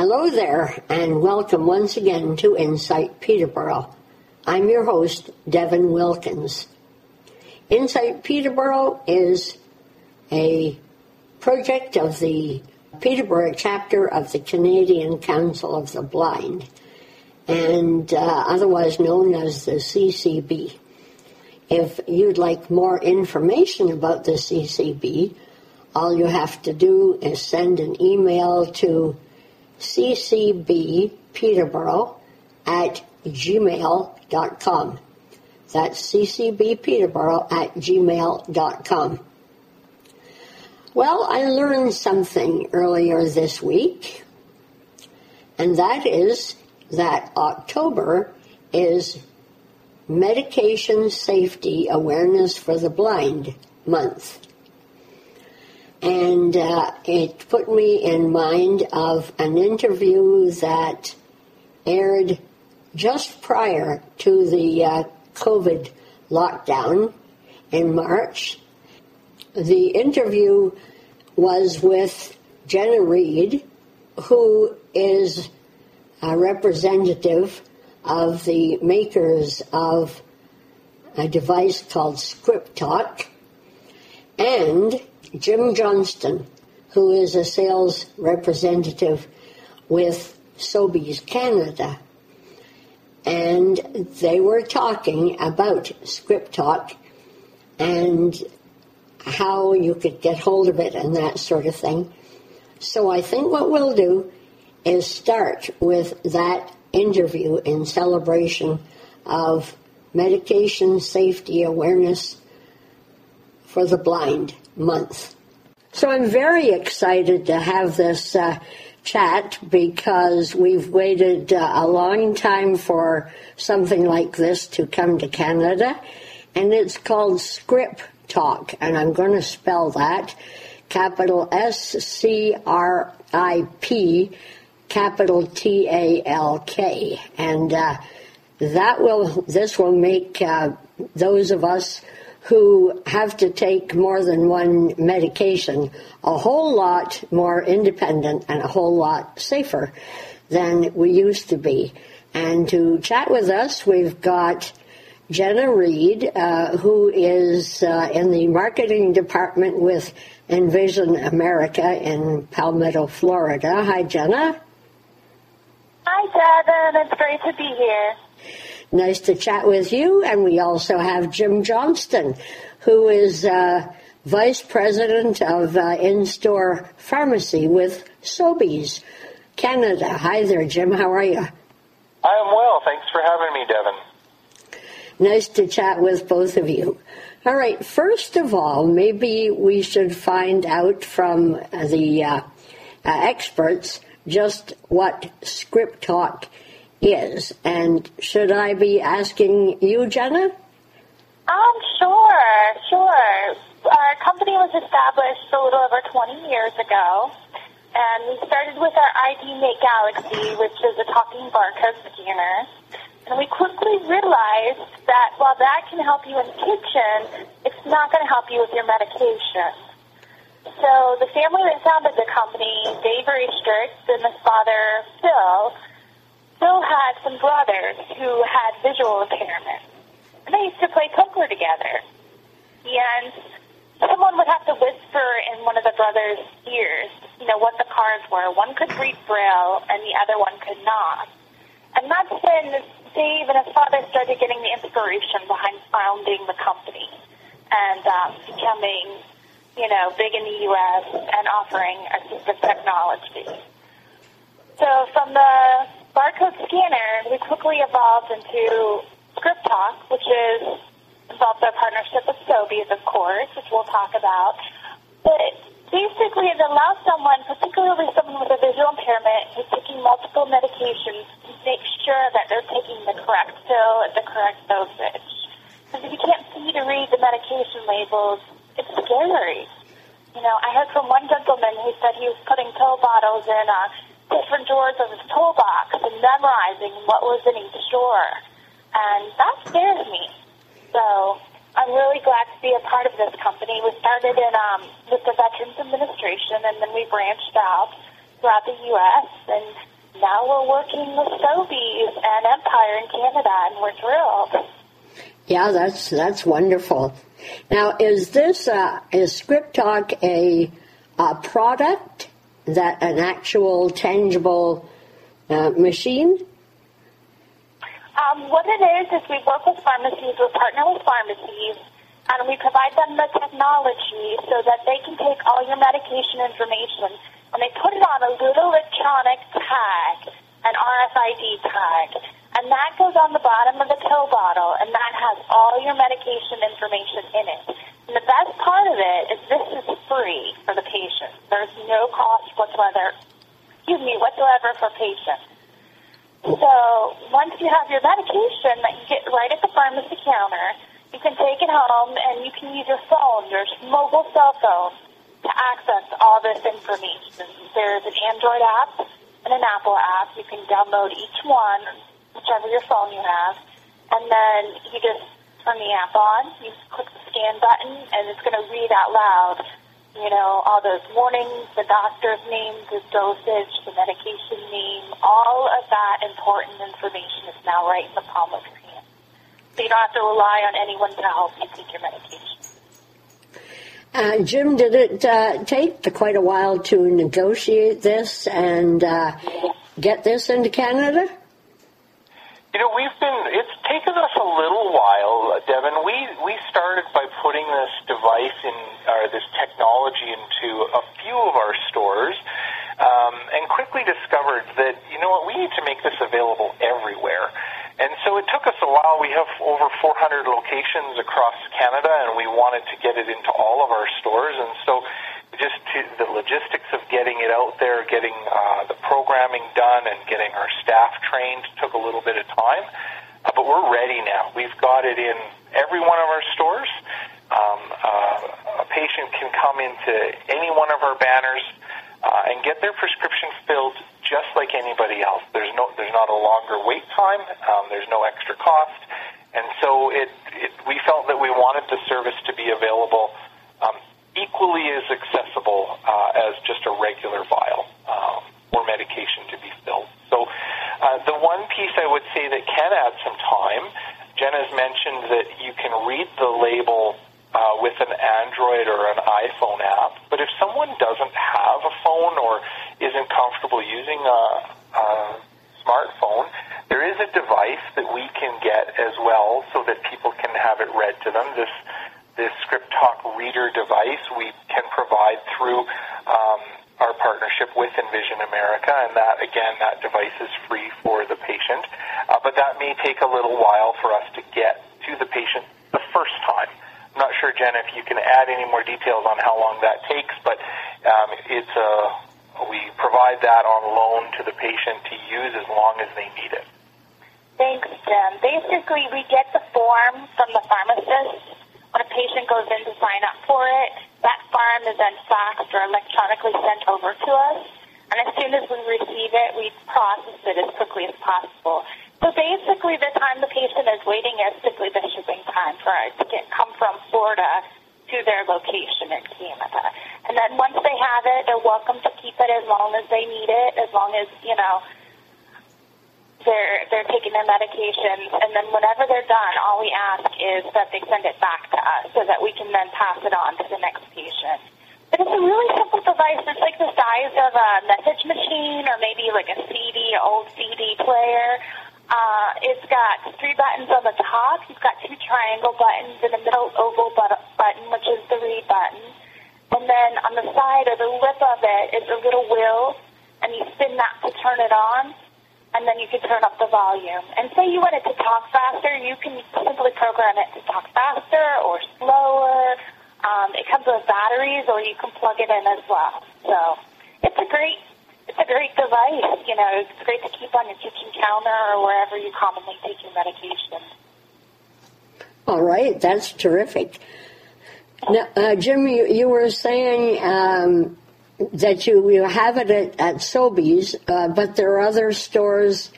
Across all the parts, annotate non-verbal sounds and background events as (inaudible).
Hello there, and welcome once again to Insight Peterborough. I'm your host, Devin Wilkins. Insight Peterborough is a project of the Peterborough chapter of the Canadian Council of the Blind, and uh, otherwise known as the CCB. If you'd like more information about the CCB, all you have to do is send an email to ccbpeterborough at gmail.com. That's ccbpeterborough at gmail.com. Well, I learned something earlier this week, and that is that October is Medication Safety Awareness for the Blind Month. And uh, it put me in mind of an interview that aired just prior to the uh, COVID lockdown in March. The interview was with Jenna Reed, who is a representative of the makers of a device called Script Talk, and Jim Johnston, who is a sales representative with Sobeys Canada. And they were talking about Script Talk and how you could get hold of it and that sort of thing. So I think what we'll do is start with that interview in celebration of Medication Safety Awareness for the Blind month. So I'm very excited to have this uh, chat because we've waited uh, a long time for something like this to come to Canada, and it's called Script Talk, and I'm going to spell that capital S C R I P, capital T A L K, and uh, that will this will make uh, those of us who have to take more than one medication a whole lot more independent and a whole lot safer than we used to be. And to chat with us, we've got Jenna Reed, uh, who is uh, in the marketing department with Envision America in Palmetto, Florida. Hi, Jenna. Hi, Devin. It's great to be here. Nice to chat with you. And we also have Jim Johnston, who is uh, Vice President of uh, In-Store Pharmacy with Sobeys Canada. Hi there, Jim. How are you? I am well. Thanks for having me, Devin. Nice to chat with both of you. All right, first of all, maybe we should find out from the uh, uh, experts just what script talk is. And should I be asking you, Jenna? Um, sure, sure. Our company was established a little over 20 years ago, and we started with our ID Mate Galaxy, which is a talking barcode scanner. And we quickly realized that while that can help you in the kitchen, it's not going to help you with your medication. So the family that founded the company, Dave Raistrick and his father, Phil, Phil had some brothers who had visual impairment. And they used to play poker together. And someone would have to whisper in one of the brothers' ears, you know, what the cards were. One could read Braille and the other one could not. And that's when Dave and his father started getting the inspiration behind founding the company and um, becoming, you know, big in the U.S. and offering assistive technology. So from the barcode scanner, we quickly evolved into Script Talk, which is involved our partnership with Sobeys, of course, which we'll talk about. But basically, it allows someone, particularly someone with a visual impairment, who's taking multiple medications, to make sure that they're taking the correct pill at the correct dosage. Because if you can't see to read the medication labels, it's scary. You know, I heard from one gentleman who said he was putting pill bottles in a different drawers of his toolbox and memorizing what was in each drawer. And that scares me. So I'm really glad to be a part of this company. We started in um, with the Veterans Administration, and then we branched out throughout the U.S. and now we're working with Sobeys and Empire in Canada, and we're thrilled. Yeah, that's that's wonderful. Now, is this uh, is Script Talk a, a product that an actual tangible uh, machine? Um, what it is is we work with pharmacies, we partner with pharmacies, and we provide them the technology so that they can take all your medication information and they put it on a little electronic tag, an RFID tag, and that goes on the bottom of the pill bottle, and that has all your medication information in it. And the best part of it is this is free for the patient. There's no cost whatsoever, excuse me, whatsoever for patients. So once you have your medication that you get right at the pharmacy counter, you can take it home and you can use your phone, your mobile cell phone, to access all this information. There's an Android app and an Apple app. You can download each one, whichever your phone you have, and then you just turn the app on. You click the scan button, and it's going to read out loud. You know, all those warnings, the doctor's name, the dosage, the medication name, all of that important information is now right in the palm of your hand. So you don't have to rely on anyone to help you take your medication. Uh, Jim, did it uh, take quite a while to negotiate this and uh, get this into Canada? You know, we've been, it's taken us a little while, Devin. We, we started by putting this device in, or this technology into a few of our stores, um, and quickly discovered that, you know what, we need to make this available everywhere. And so it took us a while. We have over 400 locations across Canada, and we wanted to get it into all of our stores. And so just to, the logistics of getting it out there, getting uh, the programming done, and getting our staff trained took a little bit of time. Uh, but we're ready now. We've got it in every one of our stores. Um, uh, a patient can come into any one of our banners uh, and get their prescription filled just like anybody else. There's no, there's not a longer wait time. Um, there's no extra cost, and so it, it, we felt that we wanted the service to be available um, equally as accessible uh, as just a regular vial um, or medication to be filled. So uh, the one piece I would say that can add some time, Jen has mentioned that you can read the label uh, with an Android or an iPhone app. But if someone doesn't have a phone or isn't comfortable using a, a smartphone, there is a device that we can get as well so that people can have it read to them. This this Script Talk reader device we can provide through um, our partnership with Envision America, and that again, that device is free for the patient. Uh, but that may take a little while for us to get to the patient the first time. I'm not sure, Jen, if you can add any more details on how long that takes, but um, it's a we provide that on loan to the patient to use as long as they need it. Thanks, Jen. Basically, we get the form from the pharmacist when a patient goes in to sign up for it. That form is then faxed or electronically sent over to us. And as soon as we receive it, we process it as quickly as possible. So basically, the time the patient is waiting is simply the shipping time for it to get come from Florida to their location in Canada. And then once they have it, they're welcome to keep it as long as they need it, as long as you know they're they're taking their medications. And then whenever they're done, all we ask is that they send it back to us so that we can then pass it on to the next patient. But it's a really simple device. It's like the size of a message machine or maybe like a CD, old CD player. Uh, it's got three buttons on the top. You've got two triangle buttons and a middle oval button, which is the read button. And then on the side or the lip of it is a little wheel, and you spin that to turn it on, and then you can turn up the volume. And say you want it to talk faster, you can simply program it to talk faster or slower. Um, it comes with batteries, or you can plug it in as well. So it's a great it's a great device. You know, it's great to keep on your kitchen counter or wherever you commonly take your medication. All right, that's terrific. Now, uh, Jim, you, you, were saying um, that you, you have it at, at Sobeys, uh, but there are other stores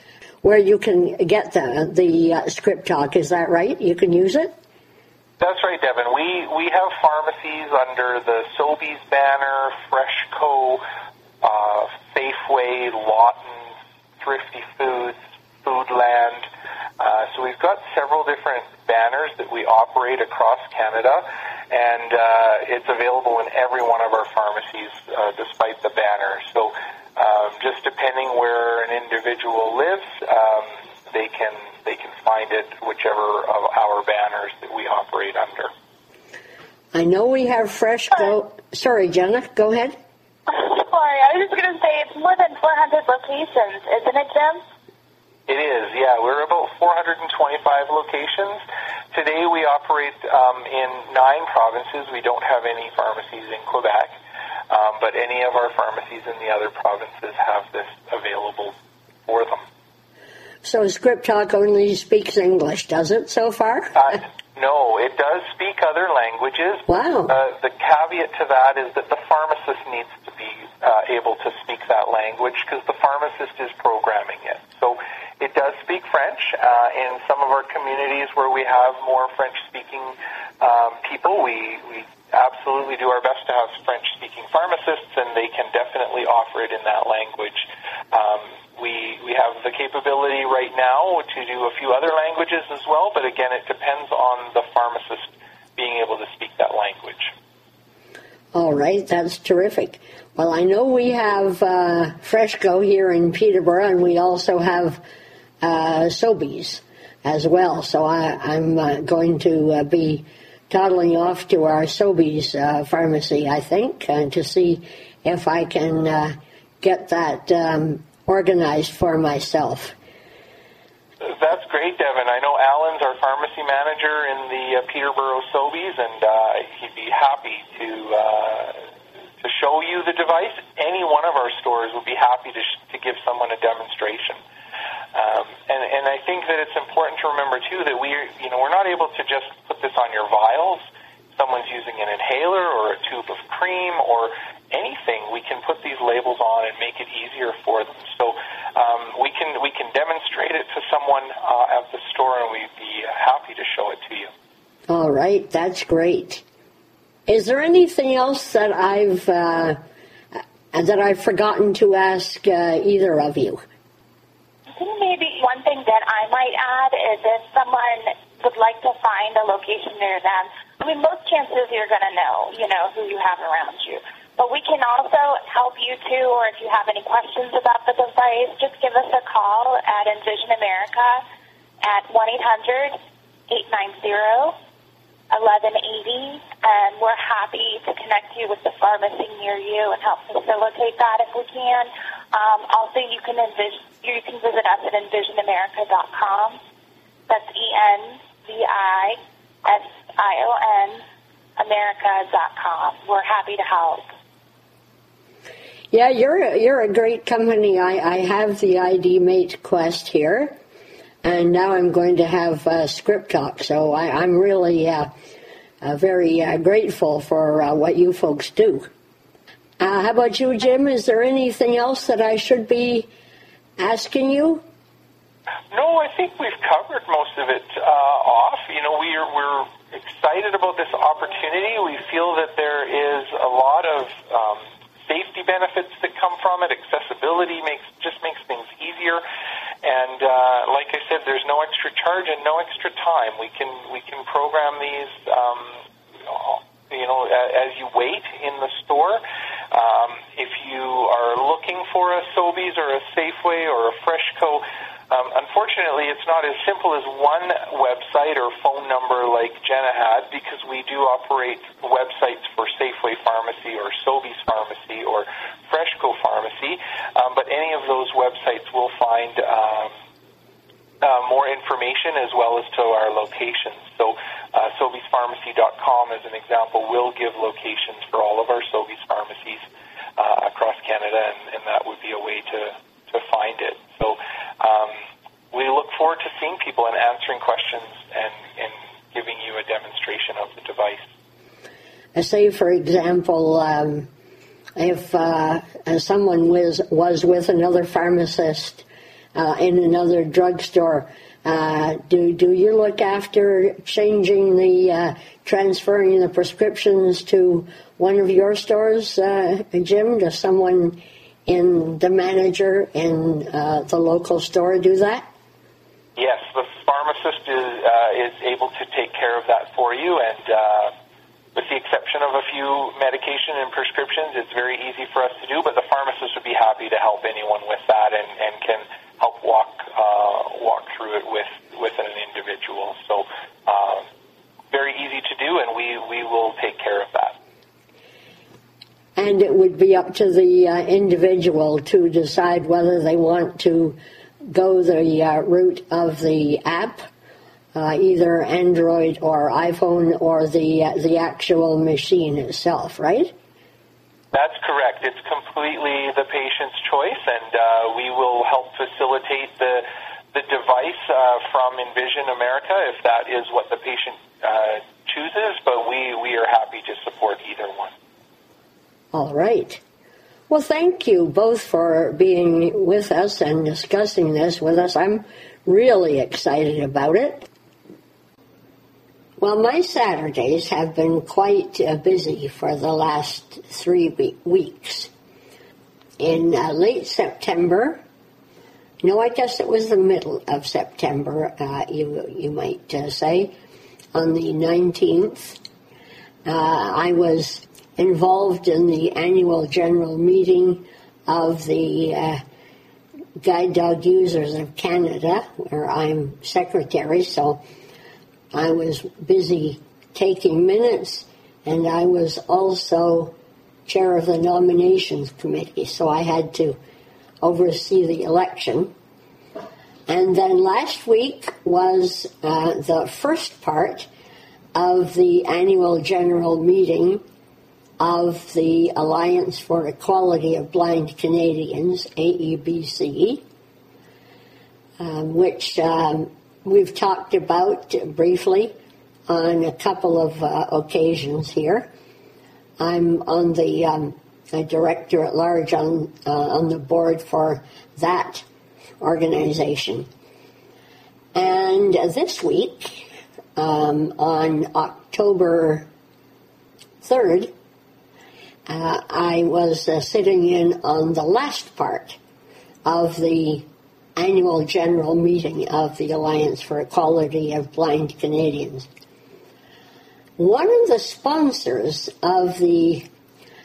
where you can get the the uh, Script Talk. Is that right? You can use it. That's right, Devin. We we have pharmacies under the Sobeys banner, Freshco, uh, Safeway, Lawton, Thrifty Foods, Foodland. Uh, so we've got several different banners that we operate across Canada, and uh, it's available in every one of our pharmacies, uh, despite the banner. So um, just depending where an individual lives, um, they can they can find it whichever of our banners that we operate under. I know we have fresh go. Sorry, Jenna, go ahead. Sorry, I was just going to say it's more than 400 locations, isn't it, Jim? It is, yeah. We're about 425 locations. Today we operate um, in nine provinces. We don't have any pharmacies in Quebec, um, but any of our pharmacies in the other provinces have this available for them. So Script Talk only speaks English, does it, so far? Uh, no, it does speak other languages. Wow. Uh, the caveat to that is that the pharmacist needs to be uh, able to speak that language because the pharmacist is programming it. So it does speak French. Uh, in some of our communities where we have more French-speaking um, people, we, we absolutely do our best to have French-speaking pharmacists, and they can definitely offer it in that language. Um, we we have the capability right now to do a few other languages as well, but again, it depends on the pharmacist being able to speak that language. All right, that's terrific. Well, I know we have uh, Freshco here in Peterborough, and we also have uh, Sobeys as well. So I, am uh, going to uh, be toddling off to our Sobeys uh, pharmacy, I think, uh, to see if I can uh, get that um, organized for myself. That's great, Devin. I know Alan's our pharmacy manager in the uh, Peterborough Sobeys, and he'd be happy to to show you the device. Any one of our stores would be happy to sh- to give someone a demonstration. Um, and, and I think that it's important to remember too that we, you know, we're not able to just put this on your vials. Someone's using an inhaler or a tube of cream or anything, we can put these labels on and make it easier for them. So um, we can we can demonstrate it to someone uh, at the store, and we'd be happy to show it to you. All right, that's great. Is there anything else that I've uh, that I've forgotten to ask uh, either of you? Think maybe one thing that I might add is if someone would like to find a location near them. I mean, most chances you're going to know, you know, who you have around you. But we can also help you too, or if you have any questions about the device, just give us a call at Envision America at 1-800-890-1180, and we're happy to connect you with the pharmacy near you and help facilitate that if we can. Um, also, you can envision, you can visit us at envisionamerica.com. That's E-N-V-I-S-I-O-N America.com. We're happy to help. Yeah, you're a, you're a great company. I, I have the ID Mate Quest here, and now I'm going to have uh, Script Talk. So I, am really uh, uh, very uh, grateful for uh, what you folks do. How about you, Jim? Is there anything else that I should be asking you? No, I think we've covered most of it off. You know, we're we're excited about this opportunity. We feel that there is a lot of um, safety benefits that come from it. Accessibility makes just makes things easier. And uh, like I said, there's no extra charge and no extra time. We can we can program these. Um, you know, as you wait in the store, um, if you are looking for a Sobeys or a Safeway or a Freshco, um, unfortunately, it's not as simple as one website or phone number like Jenna had because we do operate websites for Safeway Pharmacy or Sobeys Pharmacy or Freshco Pharmacy, um, but any of those websites will find um, uh, more information as well as to our locations. So, uh, as an example, will give locations for all of our Sobeys pharmacies uh, across Canada, and, and that would be a way to, to find it. So, um, we look forward to seeing people and answering questions and, and giving you a demonstration of the device. I say, for example, um, if uh, someone was was with another pharmacist uh, in another drugstore, uh, do do you look after changing the uh, transferring the prescriptions to one of your stores, uh, Jim? Does someone in the manager in uh, the local store do that? Yes, the pharmacist is, uh, is able to take care of that for you, and uh, with the exception of a few medication and prescriptions, it's very easy for us to do. But the pharmacist would be happy to help anyone with that, and, and can help walk uh, walk through it with with an individual. So, uh, very easy to do, and we we will take care of that. And it would be up to the uh, individual to decide whether they want to go the uh, route of the app, uh, either Android or iPhone, or the uh, the actual machine itself, right? That's correct. It's completely the patient's choice, and uh, we will help facilitate the the device uh, from Envision America if that is what the patient uh, chooses. But we we are happy to support either one. All right. Well, thank you both for being with us and discussing this with us. I'm really excited about it. Well, my Saturdays have been quite uh, busy for the last three weeks. In uh, late September, no, I guess it was the middle of September, uh, you, you might uh, say, on the 19th, uh, I was involved in the annual general meeting of the uh, Guide Dog Users of Canada, where I'm secretary, so I was busy taking minutes, and I was also chair of the nominations committee, so I had to oversee the election. And then last week was uh, the first part of the annual general meeting of the Alliance for Equality of Blind Canadians, AEBC, um, which um, we've talked about briefly on a couple of uh, occasions here. I'm on the um, director at large on uh, on the board for that organization. And this week, um, on October 3rd, uh, I was uh, sitting in on the last part of the annual general meeting of the Alliance for Equality of Blind Canadians. One of the sponsors of the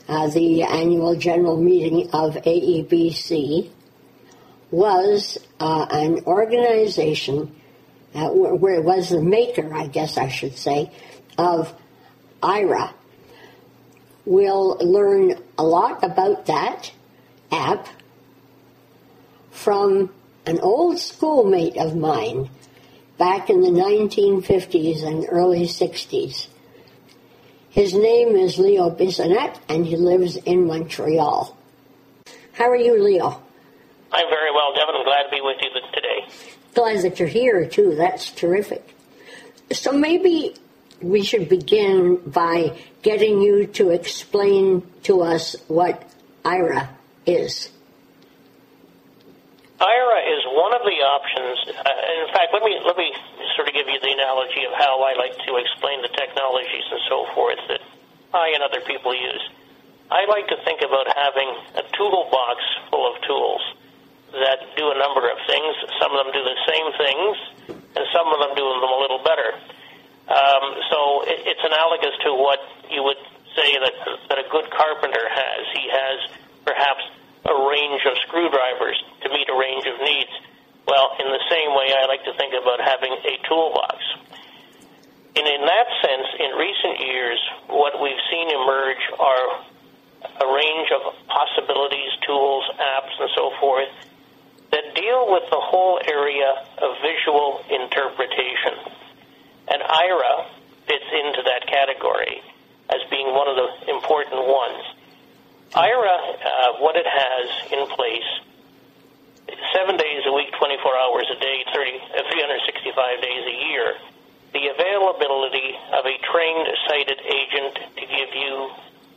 uh, the annual general meeting of AEBC was uh, an organization uh, where it was the maker, I guess I should say, of Aira. We'll learn a lot about that app from an old schoolmate of mine back in the 1950s and early 60s. His name is Leo Bissonnette, and he lives in Montreal. How are you, Leo? I'm very well, Devin. I'm glad to be with you today. Glad that you're here, too. That's terrific. So maybe we should begin by getting you to explain to us what Aira is. Aira is one of the options. Uh, in fact, let me let me sort of give you the analogy of how I like to explain the technologies and so forth that I and other people use. I like to think about having a toolbox full of tools that do a number of things. Some of them do the same things, and some of them do them a little better. Um, so it, it's analogous to what you would say that, that a good carpenter has. He has perhaps a range of screwdrivers to meet a range of needs. Well, in the same way, I like to think about having a toolbox. And in that sense, in recent years, what we've seen emerge are a range of possibilities, tools, apps, and so forth that deal with the whole area of visual interpretation. And Aira fits into that category as being one of the important ones. Aira, uh, what it has in place, seven days a week, 24 hours a day, 30, uh, 365 days a year, the availability of a trained sighted agent to give you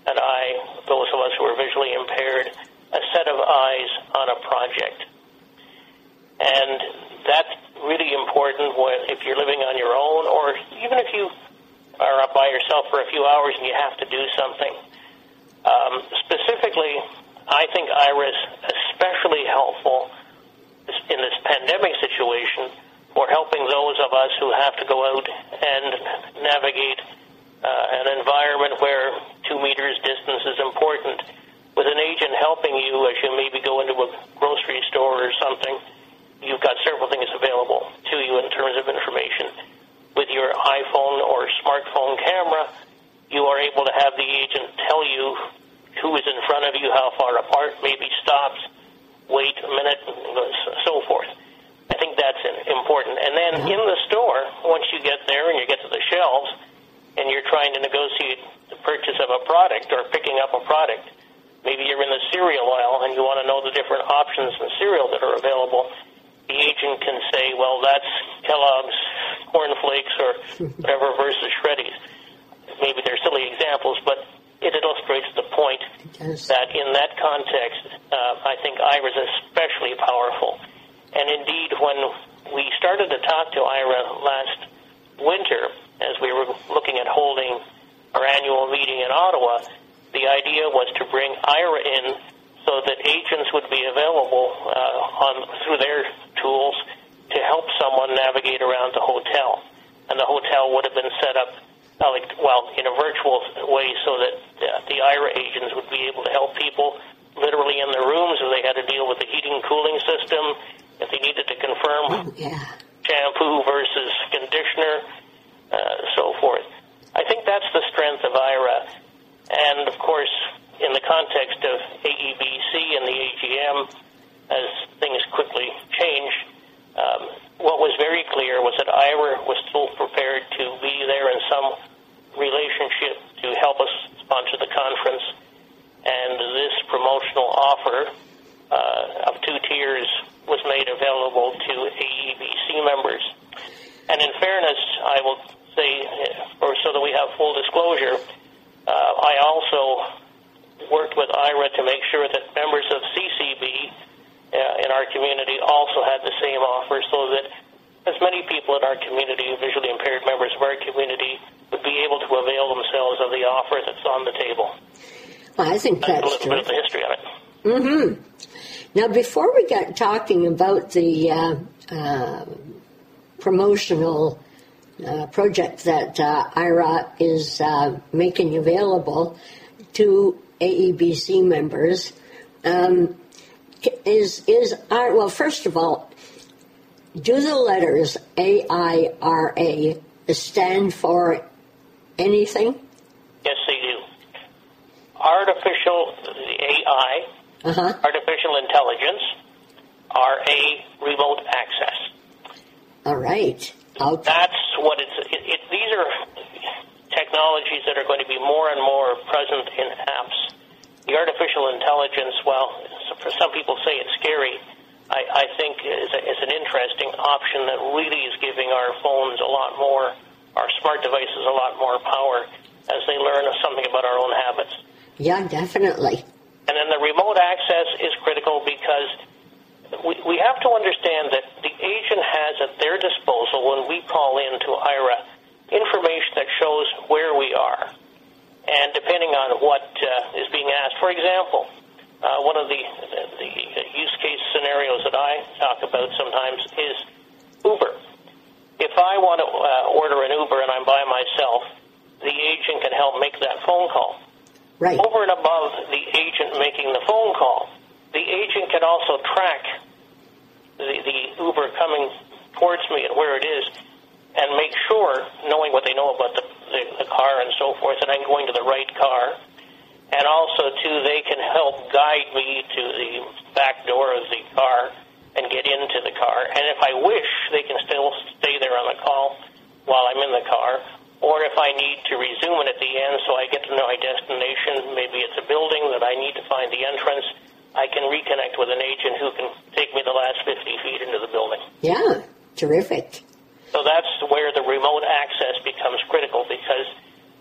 and I, those of us who are visually impaired, a set of eyes on a project. And that's really important if you're living on your own or even if you are up by yourself for a few hours and you have to do something. Um, specifically, I think Aira is especially helpful in this pandemic situation for helping those of us who have to go out and navigate uh, an environment where two meters distance is important. With an agent helping you as you maybe go into a grocery store or something, you've got several things available to you in terms of information. With your iPhone or smartphone camera, you are able to have the agent tell you who is in front of you, how far apart, maybe stops, wait a minute, and so forth. I think that's important. And then mm-hmm. in the store, once you get there and you get to the shelves, and you're trying to negotiate the purchase of a product or picking up a product, maybe you're in the cereal aisle and you want to know the different options in cereal that are available. The agent can say, well, that's Kellogg's Corn Flakes or (laughs) whatever versus Shreddies. Maybe they're silly examples, but it illustrates the point that in that context, uh, I think Aira is especially powerful. And indeed, when we started to talk to Aira last winter, as we were looking at holding our annual meeting in Ottawa, the idea was to bring Aira in so that agents would be available uh, on through their tools to help someone navigate around the hotel, and the hotel would have been set up like well in a virtual way so that uh, the Aira agents would be able to help people literally in their rooms if they had to deal with the heating and cooling system, if they needed to confirm oh, yeah. shampoo versus conditioner, uh, so forth. I think that's the strength of Aira, and of course, in the context of AEBC and the AGM, as things quickly change, um, what was very clear was that Aira was still prepared to be there in some relationship to help us sponsor the conference. And this promotional offer uh, of two tiers was made available to AEBC members. And in fairness, I will say, uh, or so that we have full disclosure, uh, I also worked with Aira to make sure that members of CCB uh, in our community also had the same offer so that as many people in our community, visually impaired members of our community, would be able to avail themselves of the offer that's on the table. Well, I think that's, that's a little true. bit of the history of it. Mm-hmm. Now, before we get talking about the uh, uh, promotional uh, project that uh, Aira is uh, making available to AEBC members, um, is is our, well, first of all, do the letters A I R A stand for anything? Yes, they do. Artificial, AI, uh-huh. artificial intelligence, RA, remote access. All right. Okay. That's what it's. It, it, these are technologies that are going to be more and more present in apps. The artificial intelligence, well, for some people say it's scary. I, I think is, a, is an interesting option that really is giving our phones a lot more our smart devices a lot more power as they learn something about our own habits. Yeah, definitely. And then the remote access is critical because we, we have to understand that the agent has at their disposal when we call in to Aira, information that shows where we are. And depending on what uh, is being asked, for example, uh, one of the, the use case scenarios that I talk about sometimes is Uber if I want to uh, order an Uber and I'm by myself, the agent can help make that phone call. Right. Over and above the agent making the phone call, the agent can also track the, the Uber coming towards me and where it is and make sure, knowing what they know about the, the, the car and so forth, that I'm going to the right car. And also, too, they can help guide me to the back door of the car and get into the car. And if I wish, they can still stay there on the call while I'm in the car. Or if I need to resume it at the end so I get to know my destination, maybe it's a building that I need to find the entrance, I can reconnect with an agent who can take me the last 50 feet into the building. Yeah, terrific. So that's where the remote access becomes critical because,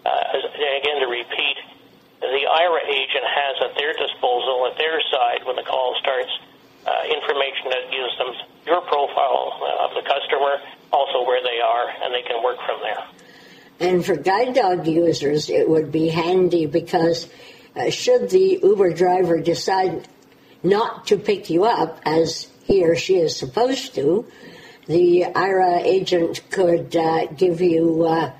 uh, again, to repeat, the Aira agent has at their disposal, at their side, when the call starts, uh, information that gives them your profile of the customer, also where they are, and they can work from there. And for guide dog users, it would be handy because uh, should the Uber driver decide not to pick you up as he or she is supposed to, the Aira agent could uh, give you uh,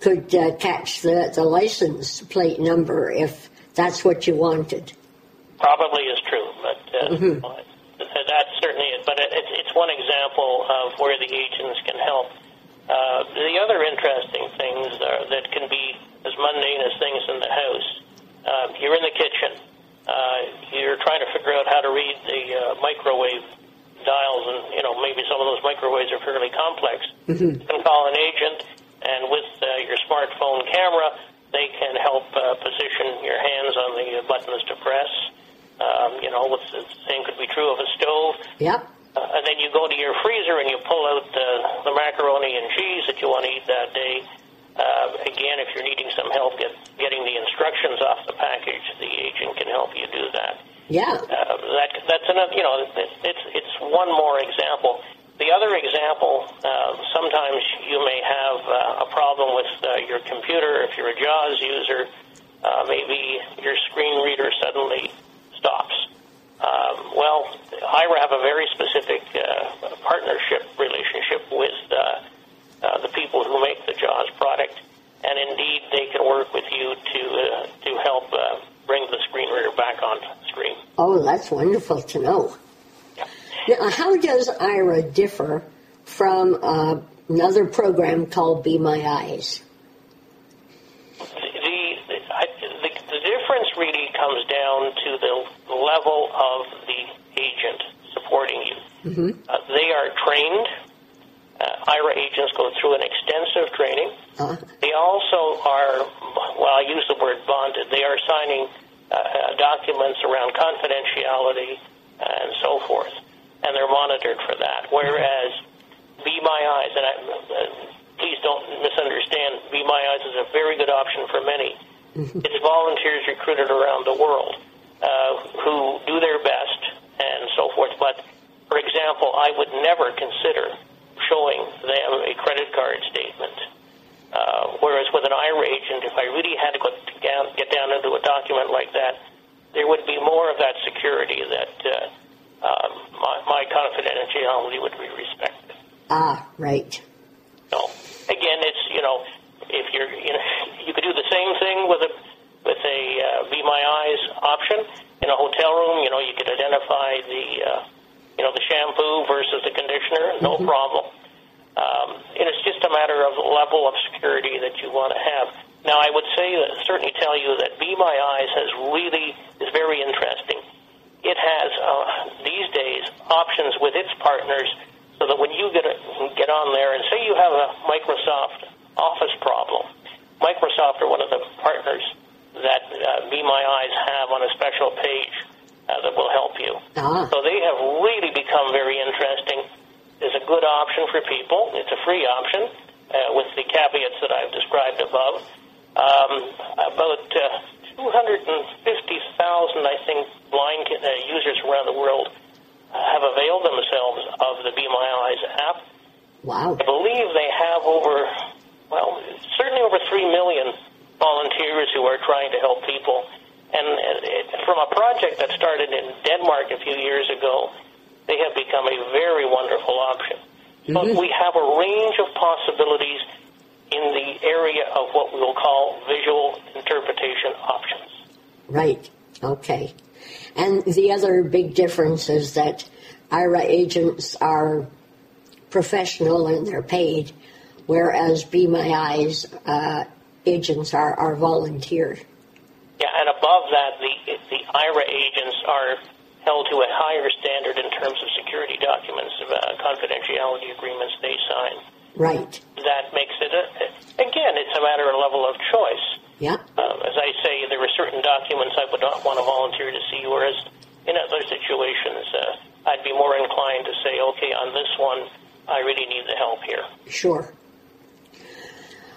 could uh, catch the, the license plate number if that's what you wanted. Probably is true, but uh, mm-hmm. that's certainly it. But it's, it's one example of where the agents can help. Uh, the other interesting things are, that can be as mundane as things in the house. Uh, you're in the kitchen. Uh, you're trying to figure out how to read the uh, microwave dials, and you know maybe some of those microwaves are fairly complex. Mm-hmm. You can call an agent, and with uh, your smartphone camera, they can help uh, position your hands on the buttons to press. Um, you know, the same could be true of a stove. Yep. Uh, and then you go to your freezer and you pull out uh, the macaroni and cheese that you want to eat that day. Uh, again, if you're needing some help get, getting the instructions off the package, the agent can help you do that. Yeah. Uh, that that's another. You know, it's it's one more example. The other example, uh, sometimes you may have uh, a problem with uh, your computer if you're a JAWS user. Uh, maybe your screen reader suddenly stops. Um, well, Aira have a very specific uh, partnership relationship with uh, uh, the people who make the JAWS product, and indeed they can work with you to uh, to help uh, bring the screen reader back on screen. Oh, that's wonderful to know. Now, how does Aira differ from uh, another program called Be My Eyes? The, the, the, the difference really comes down to the level of the agent supporting you. Mm-hmm. Uh, they are trained. Uh, Aira agents go through an extensive training. Uh-huh. They also are, well, I use the word bonded. They are signing uh documents around confidentiality and so forth and they're monitored for that. Whereas Be My Eyes, and I, uh, please don't misunderstand, Be My Eyes is a very good option for many. Mm-hmm. it's volunteers recruited around the world uh, who do their best and so forth. But, for example, I would never consider showing them a credit card statement. Uh, whereas with an Aira agent, if I really had to go down, get down into a document like that, there would be more of that security that uh, um, my, my confidentiality would be respected. Ah, right. So again, it's you know, if you're you know, you could do the same thing with a with a uh, Be My Eyes option in a hotel room. You know, you could identify the uh, you know the shampoo versus the conditioner, no mm-hmm. problem. Um, and it's just a matter of level of security that you want to have. Now, I would say that certainly tell you that Be My Eyes has really is very interesting it has uh, these days options with its partners so that when you get a, get on there and say you have a Microsoft Office problem, Microsoft are one of the partners that uh, Be My Eyes have on a special page uh, that will help you. Uh-huh. So they have really become very interesting. It's a good option for people. It's a free option uh, with the caveats that I've described above. Um, about uh, 250,000, I think, blind uh, users around the world have availed themselves of the Be My Eyes app. Wow. I believe they have over, well, certainly over 3 million volunteers who are trying to help people. And it, from a project that started in Denmark a few years ago, they have become a very wonderful option. Mm-hmm. But we have a range of possibilities in the area of what we will call visual interpretation options. Right. Okay. And the other big difference is that Aira agents are professional and they're paid, whereas Be My Eyes uh, agents are, are volunteer. Yeah, and above that, the, the Aira agents are held to a higher standard in terms of security documents, uh, confidentiality agreements they sign. Right. That makes it, a, again, it's a matter of level of choice. Yeah. Um, as I say, there are certain documents I would not want to volunteer to see, whereas in other situations, uh, I'd be more inclined to say, okay, on this one, I really need the help here. Sure.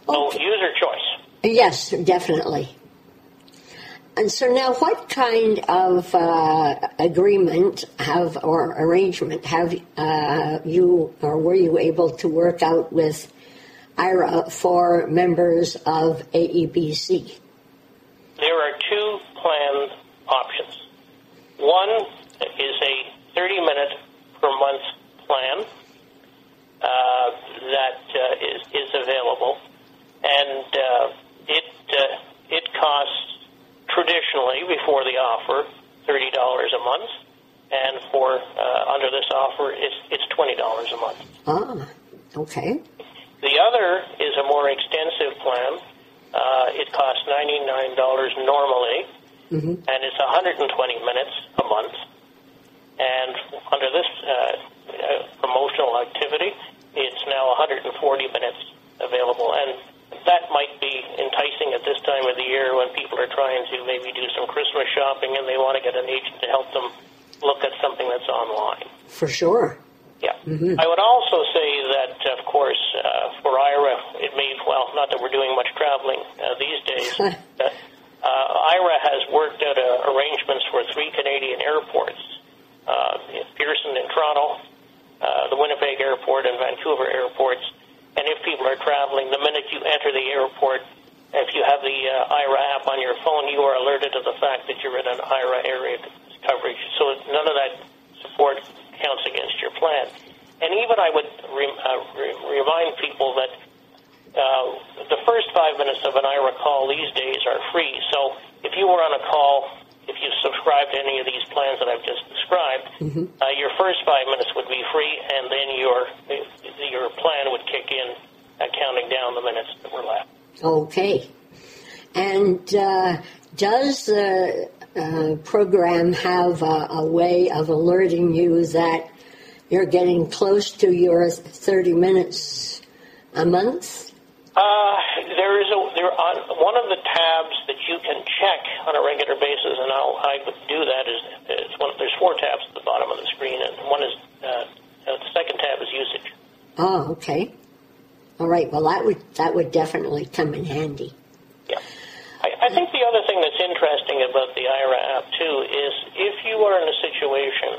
So, user choice. Yes, definitely. And so now, what kind of uh, agreement have or arrangement have uh, you or were you able to work out with Aira for members of AEBC? There are two plan options. One is a 30 minute per month plan uh, that uh, is, is available, and uh, it uh, it costs traditionally before the offer thirty dollars a month, and for uh, under this offer it's it's twenty dollars a month. Ah, okay. The other is a more extensive plan. Uh, it costs ninety nine dollars normally, hmm and it's 120 minutes a month. And under this uh, uh, promotional activity, it's now 140 minutes available. And that might be enticing at this time of the year when people are trying to maybe do some Christmas shopping and they want to get an agent to help them look at something that's online. For sure. Yeah. Mhm. I would also say that, of course, uh, for Aira, it may, well, not that we're doing much traveling uh, these days, uh, uh, Aira has worked out uh, arrangements for three Canadian airports uh, Pearson in Toronto, uh, the Winnipeg Airport, and Vancouver airports. And if people are traveling, the minute you enter the airport, if you have the uh, Aira app on your phone, you are alerted to the fact that you're in an Aira area coverage. So none of that support counts against your plan. And even I would re- uh, re- remind people that uh, the first five minutes of an Aira call these days are free. So if you were on a call, if you subscribe to any of these plans that I've just described, uh, your first five minutes would be free, and then your your plan would kick in, uh, counting down the minutes that were left. Okay. And uh, does the uh, program have a, a way of alerting you that you're getting close to your 30 minutes a month? Uh, there is a there on one of the tabs that you can check on a regular basis, and I'll, I would do that. Is, one, there's four tabs at the bottom of the screen, and one is uh, uh, the second tab is usage. Oh, okay. All right. Well, that would that would definitely come in handy. Yeah. I, I think the other interesting about the Aira app too is if you are in a situation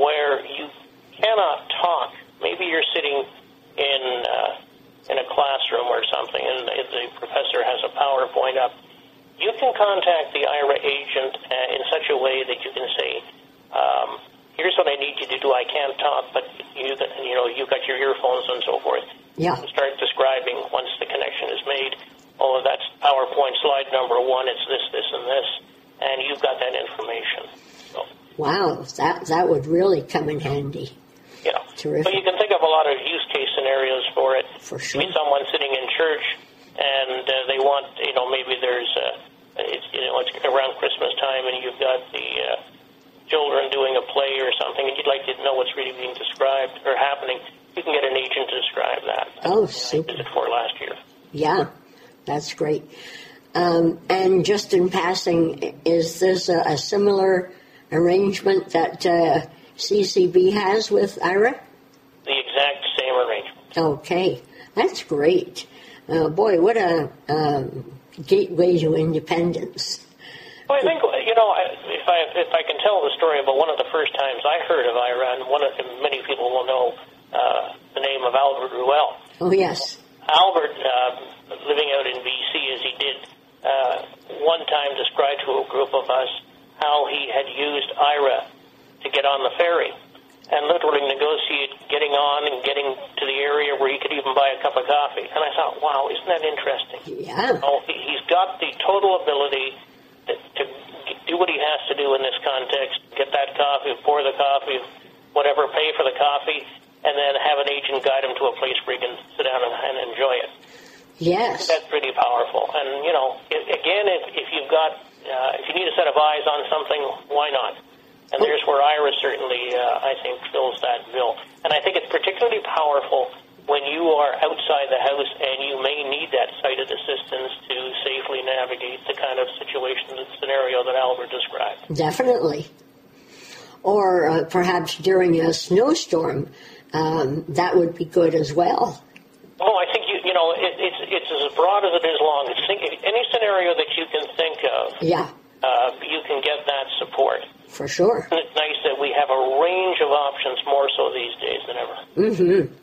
where you cannot talk, maybe you're sitting in uh, in a classroom or something, and the, professor has a PowerPoint up. You can contact the Aira agent uh, in such a way that you can say, um, "Here's what I need you to do. I can't talk, but you you know you've got your earphones and so forth." Yeah. start describing once the connection is made. Oh, that's PowerPoint slide number one. It's this, this, and this, and you've got that information. So, Wow. That that would really come in handy. you know, Terrific. but you can think of a lot of use case scenarios for it. For sure. Maybe someone sitting in church and uh, they want, you know, maybe there's, uh, it's, you know, it's around Christmas time and you've got the uh, children doing a play or something, and you'd like to know what's really being described or happening. You can get an agent to describe that. Oh, I super. did it for last year. Yeah, that's great. Um, and just in passing, is this a, a similar arrangement that uh, CCB has with Aira? The exact same arrangement. Okay, that's great. Uh, boy, what a um, gateway to independence. Well, I think you know if I if I can tell the story about one of the first times I heard of Aira, and one of many people will know uh, the name of Albert Ruel. Oh, yes. Albert, uh, living out in BC as he did, uh, one time described to a group of us how he had used Aira to get on the ferry and literally negotiate getting on and getting to the area where he could even buy a cup of coffee. And I thought, wow, isn't that interesting? Yeah. Oh, he- he's got the total ability to, to do what he has to do in this context, get that coffee, pour the coffee, whatever, pay for the coffee, and then have an agent guide him to a place where he can sit down and, and enjoy it. Yes. That's pretty powerful. And, you know, i again, if, if you've got, uh, if you need a set of eyes on something, why not? And there's where Aira certainly, uh, I think, fills that bill. And I think it's particularly powerful when you are outside the house and you may need that sighted assistance to safely navigate the kind of situation and scenario that Albert described. Definitely. Or uh, perhaps during a snowstorm, um, that would be good as well. Oh, I think you you know it, it's it's as broad as it is long. It's think, any scenario that you can think of, Yeah, uh, you can get that support. for sure. And it's nice that we have a range of options more so these days than ever. Mm-hmm.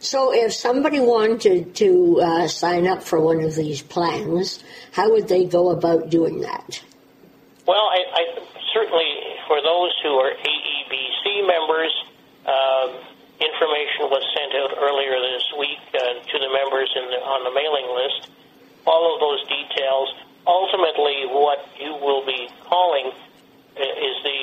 So, if somebody wanted to uh, sign up for one of these plans, how would they go about doing that? Well, I, I certainly for those who are AEBC members, um, information was sent out earlier this week uh, to the members in the, on the mailing list. All of those details. Ultimately, what you will be calling uh, is the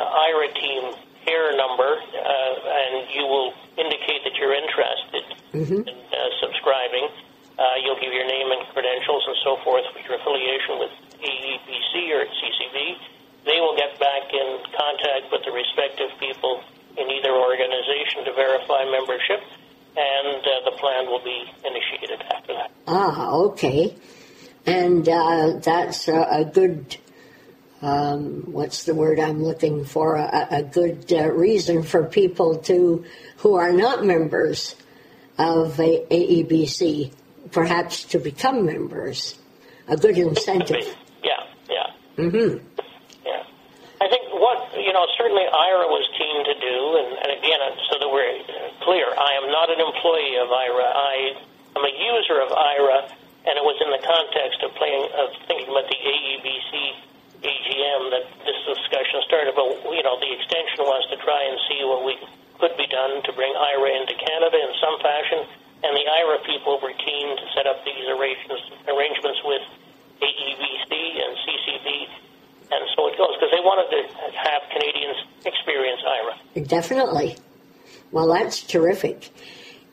uh, Aira team care number, uh, and you will indicate that you're interested mm-hmm. in uh, subscribing. Uh, you'll give your name and credentials and so forth with your affiliation with AEBC or CCB. They will get back in contact with the respective people in either organization to verify membership, and uh, the plan will be initiated after that. Ah, okay. And uh, that's a, a good, um, what's the word I'm looking for? A, a good uh, reason for people to, who are not members of a, AEBC, perhaps to become members. A good incentive. Yeah, yeah. Mm-hmm. Yeah. I think what, you know, certainly Aira was to do, and, and again, uh, so that we're clear, I am not an employee of Aira. I am a user of Aira and it was in the context of playing of thinking about the AEBC AGM that this discussion started. But you know, the extension was to try and see what we could be done to bring Aira into Canada in some fashion, and the Aira people were keen to set up these arrangements arrangements with AEBC and CCB. And so it goes because they wanted to have Canadians experience Aira. Definitely. Well, that's terrific.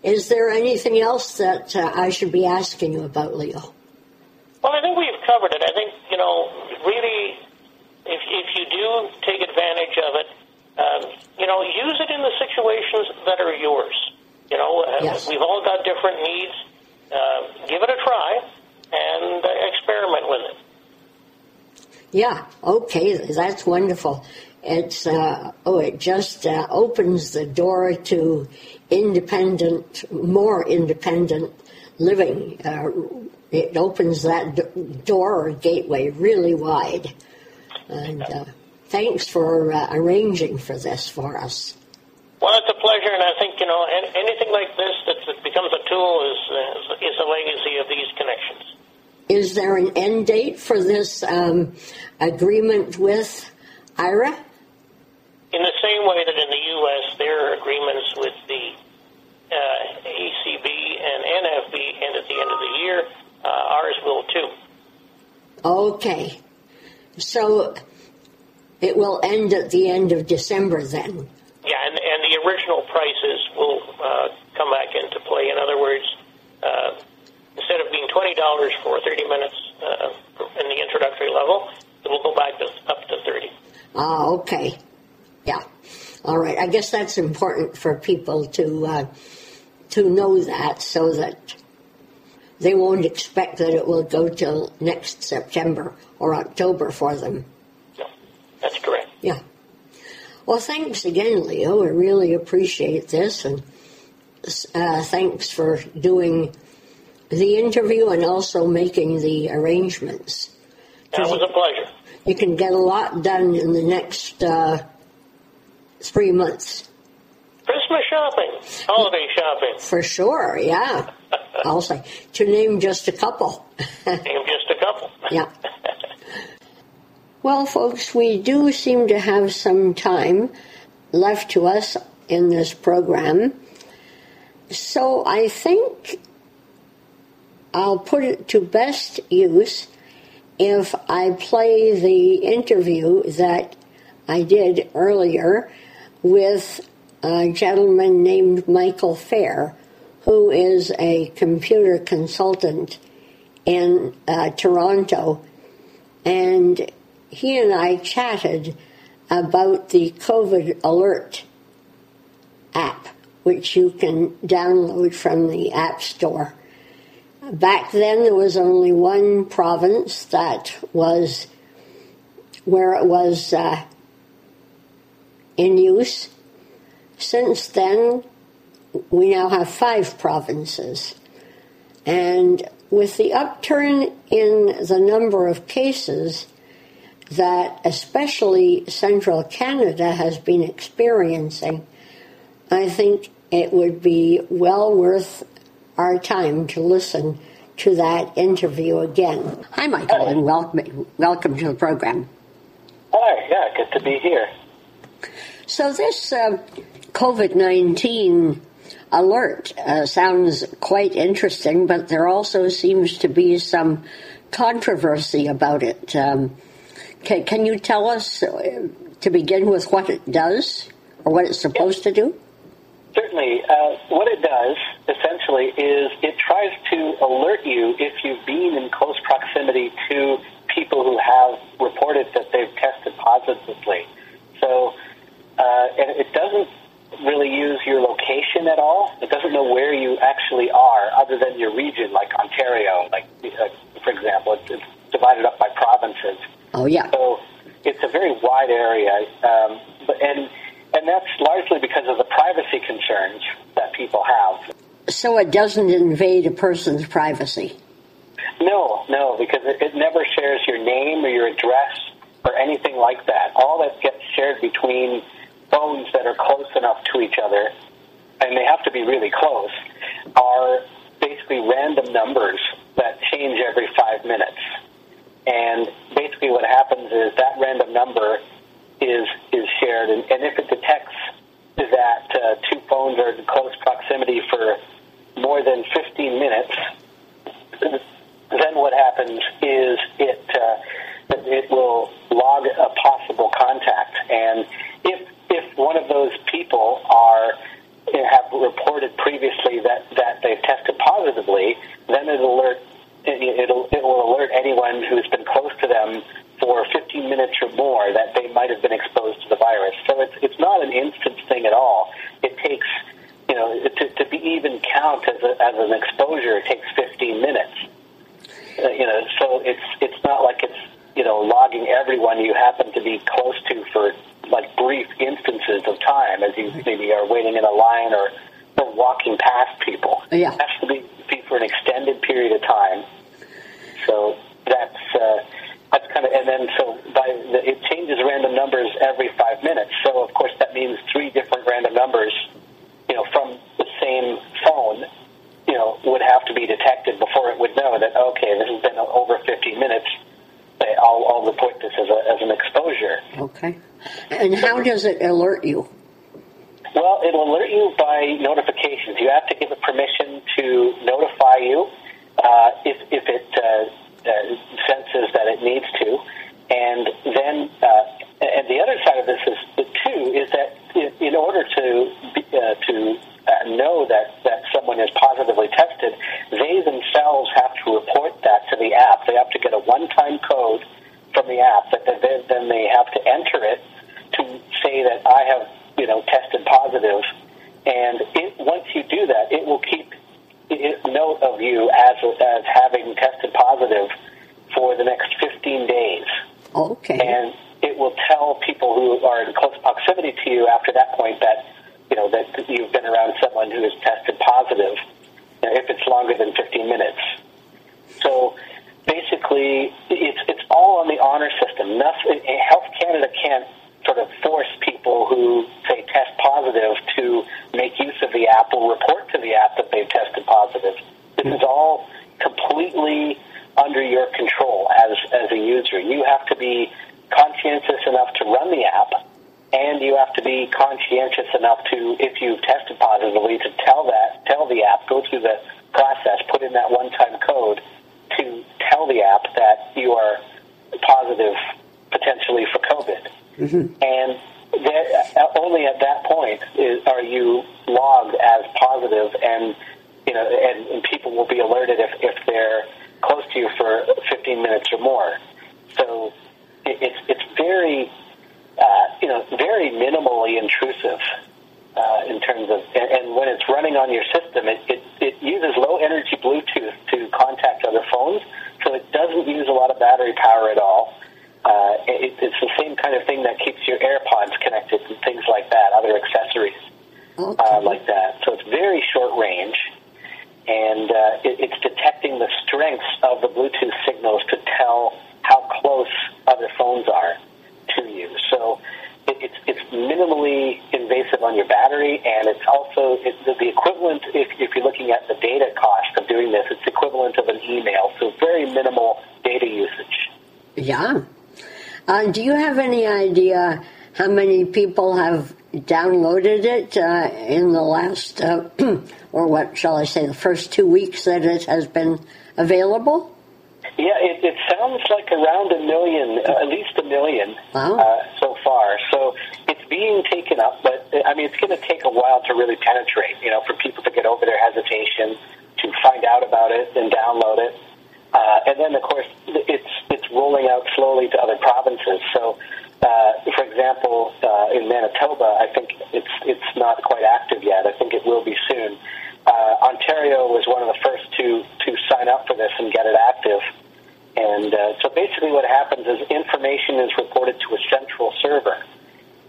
Is there anything else that uh, I should be asking you about, Leo? Well, I think we've covered it. I think, you know, really, if, if you do take advantage of it, um, you know, use it in the situations that are yours. You know, uh, yes. we've all got different needs. Uh, give it a try and uh, experiment with it. Yeah, okay, that's wonderful. It's uh, oh, it just uh, opens the door to independent, more independent living. Uh, it opens that d- door or gateway really wide. And uh, thanks for uh, arranging for this for us. Well, it's a pleasure, and I think you know anything like this that becomes a tool is is a legacy of these connections. Is there an end date for this um, agreement with Aira? In the same way that in the U.S. there are agreements with the uh, ACB and NFB end at the end of the year, uh, ours will too. Okay. So it will end at the end of December then? Yeah, and, and the original prices will uh, come back into play. In other words, uh, instead of being $20 for 30 minutes uh, in the introductory level, it will go back to, up to 30 Ah, okay. Yeah. All right. I guess that's important for people to uh, to know that, so that they won't expect that it will go till next September or October for them. Yeah, that's correct. Yeah. Well, thanks again, Leo. I really appreciate this, and uh, thanks for doing the interview and also making the arrangements. That was a pleasure. You can get a lot done in the next uh, three months. Christmas shopping, holiday shopping. For sure, yeah. (laughs) I'll say to name just a couple. (laughs) name just a couple. yeah. (laughs) Well, folks, we do seem to have some time left to us in this program. So I think I'll put it to best use if I play the interview that I did earlier with a gentleman named Michael Feir, who is a computer consultant in uh, Toronto. And he and I chatted about the COVID Alert app, which you can download from the App Store. Back then, there was only one province that was where it was uh, in use. Since then, we now have five provinces. And with the upturn in the number of cases that especially central Canada has been experiencing, I think it would be well worth our time to listen to that interview again. Hi, Michael, and welcome, welcome to the program. Hi, yeah, good to be here. So this uh, COVID nineteen alert uh, sounds quite interesting, but there also seems to be some controversy about it. Um, can, can, you tell us uh, to begin with what it does or what it's supposed to do? Certainly. Uh, what it does, essentially, is it tries to alert you if you've been in close proximity to people who have reported that they've tested positively. So, uh, and it doesn't really use your location at all. It doesn't know where you actually are, other than your region, like Ontario, like uh, for example, it's, it's, divided up by provinces. Oh yeah. So it's a very wide area, um, but, and and that's largely because of the privacy concerns that people have. So it doesn't invade a person's privacy. No, no, because it, it never shares your name or your address or anything like that. All that gets shared between phones that are close enough to each other, and they have to be really close, are basically random numbers that change every five minutes. And basically, what happens is that random number is is shared, and, and if it detects that uh, two phones are in close proximity for more than 15 minutes, then what happens is it uh, it will log a possible contact, and if if one of those people are have reported previously that that they've tested positively, then it'll alert it'll it will alert anyone who's been close to them for 15 minutes or more that they might have been exposed to the virus. So it's it's not an instant thing at all. It takes you know to, to be even count as a, as an exposure, it takes 15 minutes. Uh, you know, so it's it's not like it's you know logging everyone you happen to be close to for like brief instances of time as you maybe are waiting in a line or, or walking past people. Yeah. It has to be, be for an extended period of time. So that's uh, that's kind of and then so by the, it changes random numbers every five minutes. So of course that means three different random numbers, you know, from the same phone, you know, would have to be detected before it would know that okay, this has been over 15 minutes. I'll, I'll report this as, a, as an exposure. Okay. And how does it alert you? Well, it'll alert you by notifications. You have to give it permission to notify you uh, if, if it uh, uh, senses that it needs to. And then, uh, and the other side of this is the too is that in order to uh, to uh, know that that someone is positively tested, they themselves have to report that to the app. They have to get a one-time code from the app that they, then they have to enter it to say that I have you know tested positive. And it, once you do that, it will keep note of you as as having tested positive for the next 15 days. Okay. And it will tell people who are in close proximity to you after that point that you know that you've been around someone who has tested positive you know, if it's longer than 15 minutes. So basically, it's it's all on the honor system. Nothing, Health Canada can't sort of force people who say test positive to make use of the app or report to the app that they've tested positive. This is all completely under your control as as a user. You have to be conscientious enough to run the app, and you have to be conscientious enough to, if you've tested positively, to tell that tell the app, go through the process, put in that one-time code to tell the app that you are positive potentially for COVID. Mm-hmm. And that, only at that point is, are you logged as positive, and you know, and, and people will be alerted if, if they're close to you for 15 minutes or more. So it, it's it's very uh, you know very minimally intrusive uh, in terms of, and, and when it's running on your system, it, it, it uses low energy Bluetooth to contact other phones, so it doesn't use a lot of battery power at all. Uh, it, it's the same kind of thing that keeps your AirPods connected and things like that, other accessories Okay. uh, like that. So it's very short range, and uh, it, it's detecting the strengths of the Bluetooth signals to tell how close other phones are to you. So it, it's it's minimally invasive on your battery, and it's also it's the, the equivalent if, if you're looking at the data cost of doing this. It's equivalent of an email, so very minimal data usage. Yeah. Uh, do you have any idea how many people have downloaded it uh, in the last, uh, (clears throat) or what shall I say, the first two weeks that it has been available? Yeah, it, it sounds like around a million, uh, at least a million Wow. uh, so far. So it's being taken up, but I mean, it's going to take a while to really penetrate. You know, for people to get over their hesitation, to find out about it and download it, uh, and then of course it's it's rolling out slowly to other provinces. So, uh, for example, uh, in Manitoba, I think it's it's not quite active yet. I think it will be soon. Uh, Ontario was one of the first to to sign up for this and get it active. And uh, so basically, what happens is information is reported to a central server,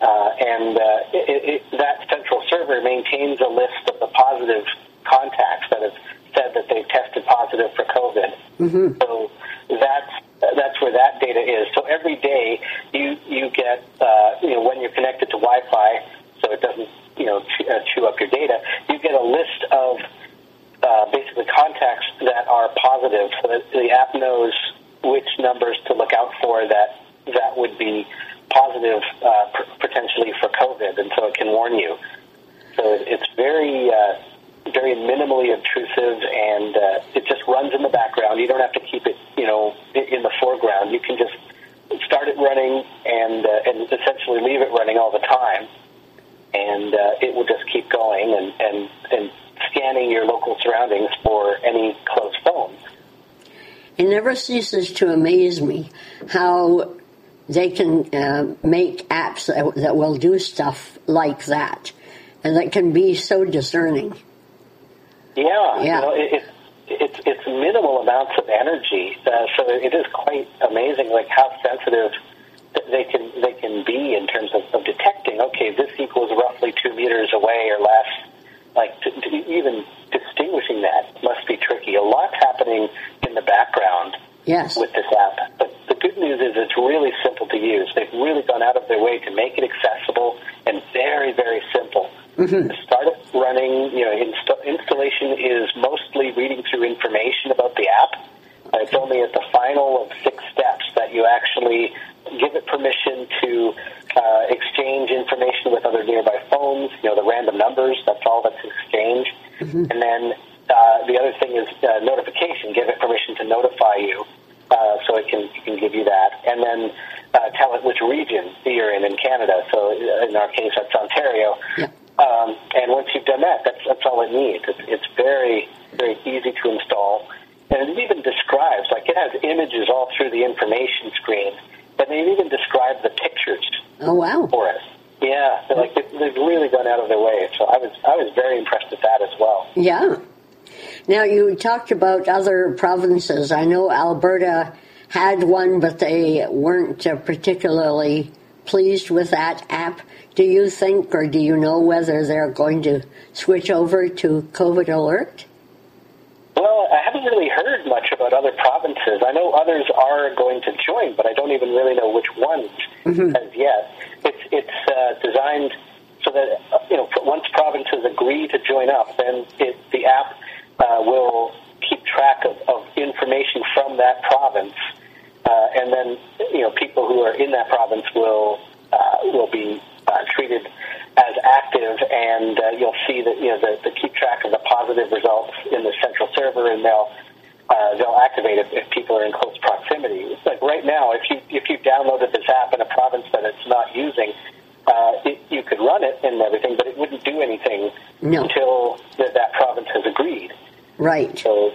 uh, and uh, it, it, that central server maintains a list of the positive contacts that have said that they've tested positive for COVID. Mm-hmm. So that's that's where that data is. So every day you you get uh, you know when you're connected to Wi-Fi, so it doesn't you know chew, uh, chew up your data. You get a list of uh, basically contacts that are positive, so that the app knows which numbers to look out for that that would be positive uh, p- potentially for COVID, and so it can warn you. So it's very uh, very minimally obtrusive, and uh, it just runs in the background. You don't have to keep it, you know, in the foreground. You can just start it running and uh, and essentially leave it running all the time, and uh, it will just keep going and and and scanning your local surroundings for any close phones. It never ceases to amaze me how they can uh, make apps that, that will do stuff like that and that can be so discerning. Yeah, Yeah. you know, it, it, it's it's minimal amounts of energy, uh, so it is quite amazing, like how sensitive they can they can be in terms of, of detecting. Okay, this equals roughly two meters away or less. Like to, to even distinguishing that must be tricky. A lot's happening in the background Yes. with this app. But the good news is it's really simple to use. They've really gone out of their way to make it accessible and very, very simple. To start it running, you know, inst- installation is mostly reading through information about the app. Uh, it's only at the final of six steps that you actually give it permission to uh, exchange information with other nearby phones, you know, the random numbers, that's all that's exchanged. And then uh, the other thing is uh, notification. Give it permission to notify you, uh, so it can it can give you that, and then uh, tell it which region you're in in Canada. So uh, in our case, that's Ontario. Yeah. Um, and once you've done that, that's that's all it needs. It's, it's very very easy to install, and it even describes like it has images all through the information screen, but they even describe the pictures Oh, wow. for us. Yeah, they're like they- they've really gone out of their way. So I was I was very impressed with that as well. Yeah. Now, you talked about other provinces. I know Alberta had one, but they weren't uh, particularly pleased with that app. Do you think, or do you know whether they're going to switch over to COVID Alert? Well, I haven't really heard much about other provinces. I know others are going to join, but I don't even really know which ones as yet. It's it's uh, designed so that uh, you know once provinces agree to join up, then it, the app uh, will keep track of, of information from that province, uh, and then you know people who are in that province will uh, will be uh, treated as active, and uh, you'll see that you know the, the keep track of the positive results in the central server, and they'll uh, they'll activate it if people are in close proximity. It's like right now, if you if you downloaded this app in a province that it's not using, uh, it, you could run it and everything, but it wouldn't do anything No. until that that province has agreed. Right. So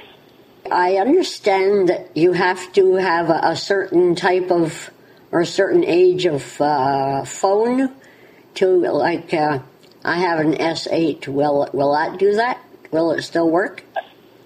I understand that you have to have a, a certain type of or a certain age of uh, phone to like. Uh, I have an S8. Will will that do that? Will it still work?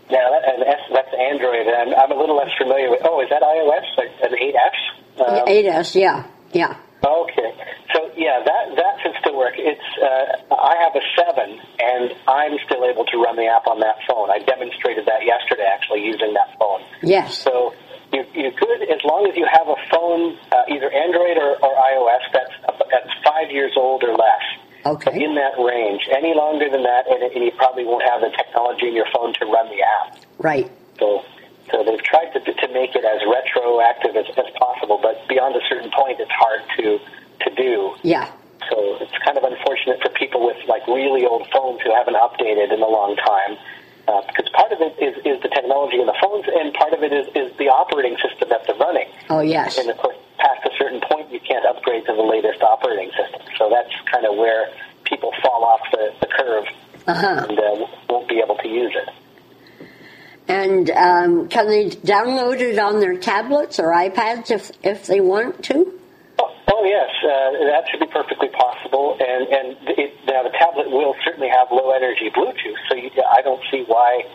yeah, that, and that's, that's Android, and I'm a little less familiar with. Oh, is that iOS? Like an 8S? Um, 8S. Yeah. Yeah. Okay, so yeah, that that should still work. It's uh, I have a seven, and I'm still able to run the app on that phone. I demonstrated that yesterday, actually using that phone. Yes. So you you could, as long as you have a phone, uh, either Android or, or iOS, that's that's five years old or less. Okay. In that range, any longer than that, and, and you probably won't have the technology in your phone to run the app. Right. So So they've tried to, to make it as retroactive as, as possible, but beyond a certain point, it's hard to to do. Yeah. So it's kind of unfortunate for people with like really old phones who haven't updated in a long time. Uh, because part of it is, is the technology in the phones, and part of it is, is the operating system that they're running. Oh, yes. And of course, past a certain point, you can't upgrade to the latest operating system. So that's kind of where people fall off the, the curve Uh-huh. and uh, won't be able to use it. And um, can they download it on their tablets or iPads if if they want to? Oh, oh yes, uh, that should be perfectly possible. And and it, now the tablet will certainly have low energy Bluetooth, so you, I don't see why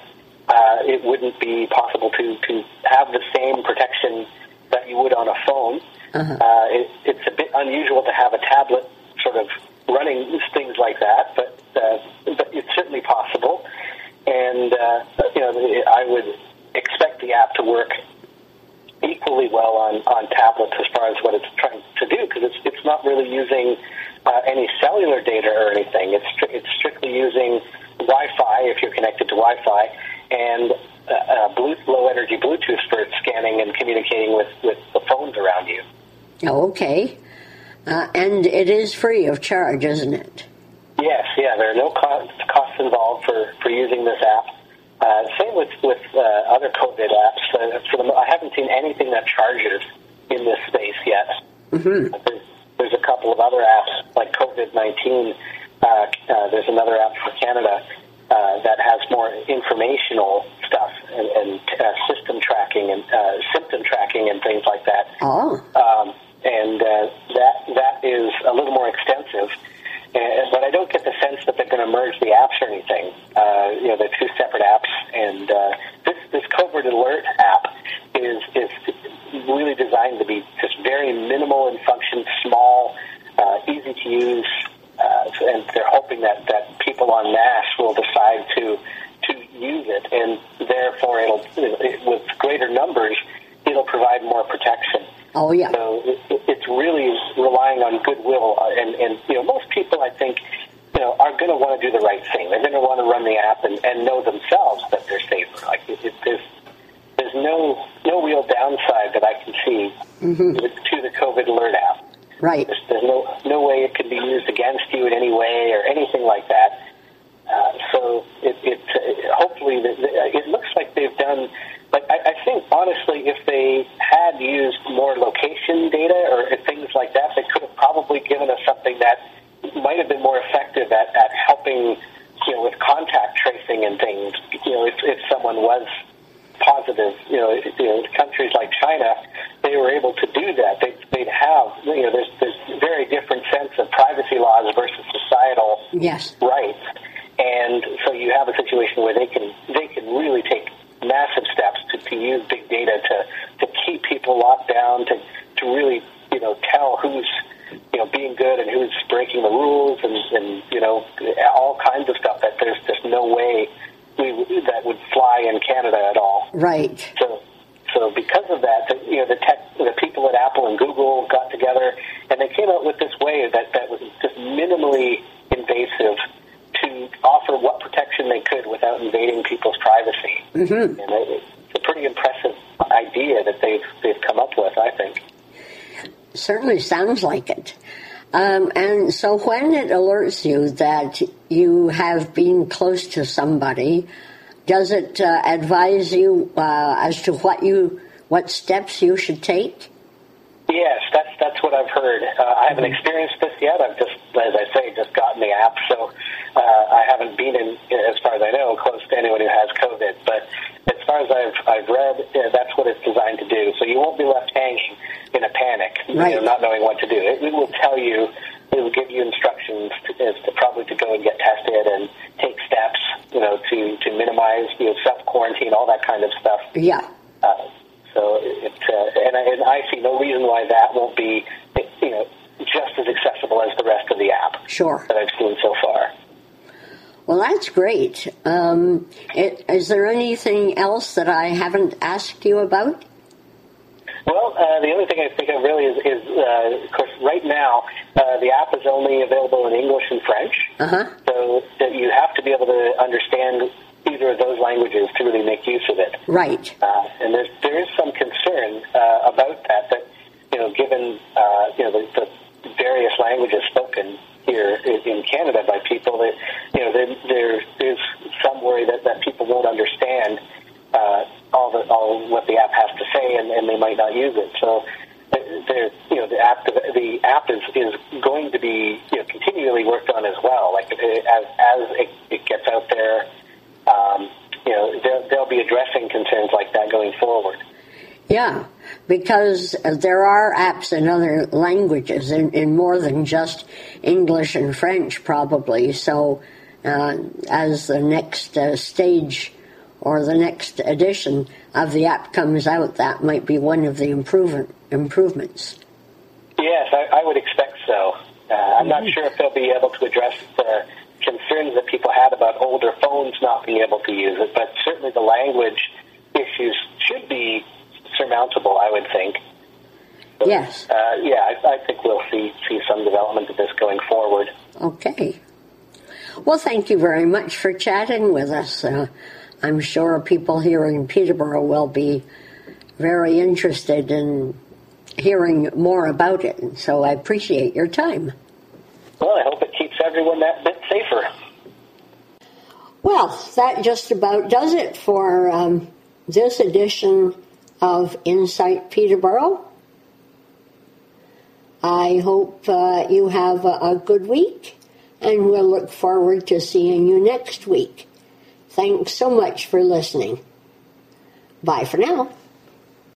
uh, it wouldn't be possible to to have the same protection that you would on a phone. Uh-huh. Uh, it, it's a bit unusual to have a tablet sort of running things like that, but uh, but it's certainly possible. And uh, you know, I would expect the app to work equally well on, on tablets as far as what it's trying to do because it's it's not really using uh, any cellular data or anything. It's it's strictly using Wi-Fi if you're connected to Wi-Fi and uh, uh, Bluetooth, low energy Bluetooth for scanning and communicating with, with the phones around you. Oh, okay. Uh, and it is free of charge, isn't it? Yes, yeah, there are no costs, costs involved for, for using this app. Uh, same with with uh, other COVID apps. Uh, for the, I haven't seen anything that charges in this space yet. Mm-hmm. There's, there's a couple of other apps like COVID nineteen. Uh, uh, there's another app for Canada uh, that has more informational and, and uh, system tracking and uh, symptom tracking and things like that. Oh, Um, and uh, that that is a little more extensive. Uh, but I don't get the sense that they're going to merge the apps or anything. Uh, you know, they're two separate apps, and uh, this this COVID alert app is is really designed to be just very minimal in function, small, uh, easy to use, uh, and they're hoping that that people en masse will decide to use it, and therefore it'll it, with greater numbers, it'll provide more protection. oh yeah. So it, it- it's really relying on goodwill, uh, and and you know most people I think you know are going to want to do the right thing. They're going to want to run the app and, and know themselves that they're safer. Like it, it, there's there's no no real downside that I can see to, the, to the COVID alert app. Right. There's, there's no no way it can be used against you in any way or anything like that. Uh, so it, it uh, hopefully it looks like they've done. Like I, I think honestly, if they had used more location data or things like that, they could have probably given us something that might have been more effective at, at helping, you know, with contact tracing and things. You know, if, if someone was positive, you know, you know, countries like China, they were able to do that. They, they'd have, you know, there's there's very different sense of privacy laws versus societal Yes. rights, and so you have a situation where they can they can really take massive steps to, to use big data to to keep people locked down, to to really you know tell who's you know being good and who's breaking the rules, and and you know all kinds of stuff that there's just no way we that would fly in Canada at all. Right. So, so because of that, the, you know, the tech, the people at Apple and Google got together, and they came up with this way that that was just minimally invasive offer what protection they could without invading people's privacy. Mm-hmm. And it's a pretty impressive idea that they've they've come up with. I think. Certainly sounds like it. Um, and so when it alerts you that you have been close to somebody, does it uh, advise you uh, as to what you what steps you should take? Yes, that's that's what I've heard. Uh, I haven't experienced this yet. I've just, as I say, just gotten the app, so uh, I haven't been in, as far as I know, close to anyone who has COVID. But as far as I've I've read, uh, that's what it's designed to do. So you won't be left hanging in a panic, Right. you know, not knowing what to do. It, it will tell you, it will give you instructions to, as to probably to go and get tested and take steps, you know, to to minimize, you know, self quarantine, all that kind of stuff. Yeah. Uh, so it, uh, and, I, and I see no reason why that won't be, you know, just as accessible as the rest of the app Sure. that I've seen so far. Well, that's great. Um, it, is there anything else that I haven't asked you about? Well, uh, the only thing I think of really is, is uh, of course, right now uh, the app is only available in English and French. Uh huh. So that you have to be able to understand either of those languages to really make use of it. Right. Uh, and there's, there concern uh, about that, that, you know, given, uh, you know, the, the various languages spoken here in Canada by people that, you know, there, there is some worry that, that people won't understand uh, all the all what the app has to say, and, and they might not use it. So, there, you know, the app the app is, is going to be you know continually worked on as well. Like as as it, it gets out there, um, you know, they'll, they'll be addressing concerns like that going forward. Yeah, because there are apps in other languages, in, in more than just English and French, probably. So, uh, as the next uh, stage or the next edition of the app comes out, that might be one of the improvement, improvements. Yes, I, I would expect so. Uh, I'm not sure if they'll be able to address the concerns that people had about older phones not being able to use it, but certainly the language issues should be surmountable, I would think. So, yes. Uh, yeah, I, I, think we'll see see some development of this going forward. Okay. Well, thank you very much for chatting with us. Uh, I'm sure people here in Peterborough will be very interested in hearing more about it. So I appreciate your time. Well, I hope it keeps everyone that bit safer. Well, that just about does it for um, this edition of Insight Peterborough. I hope uh, you have a, a good week, and we'll look forward to seeing you next week. Thanks so much for listening. Bye for now.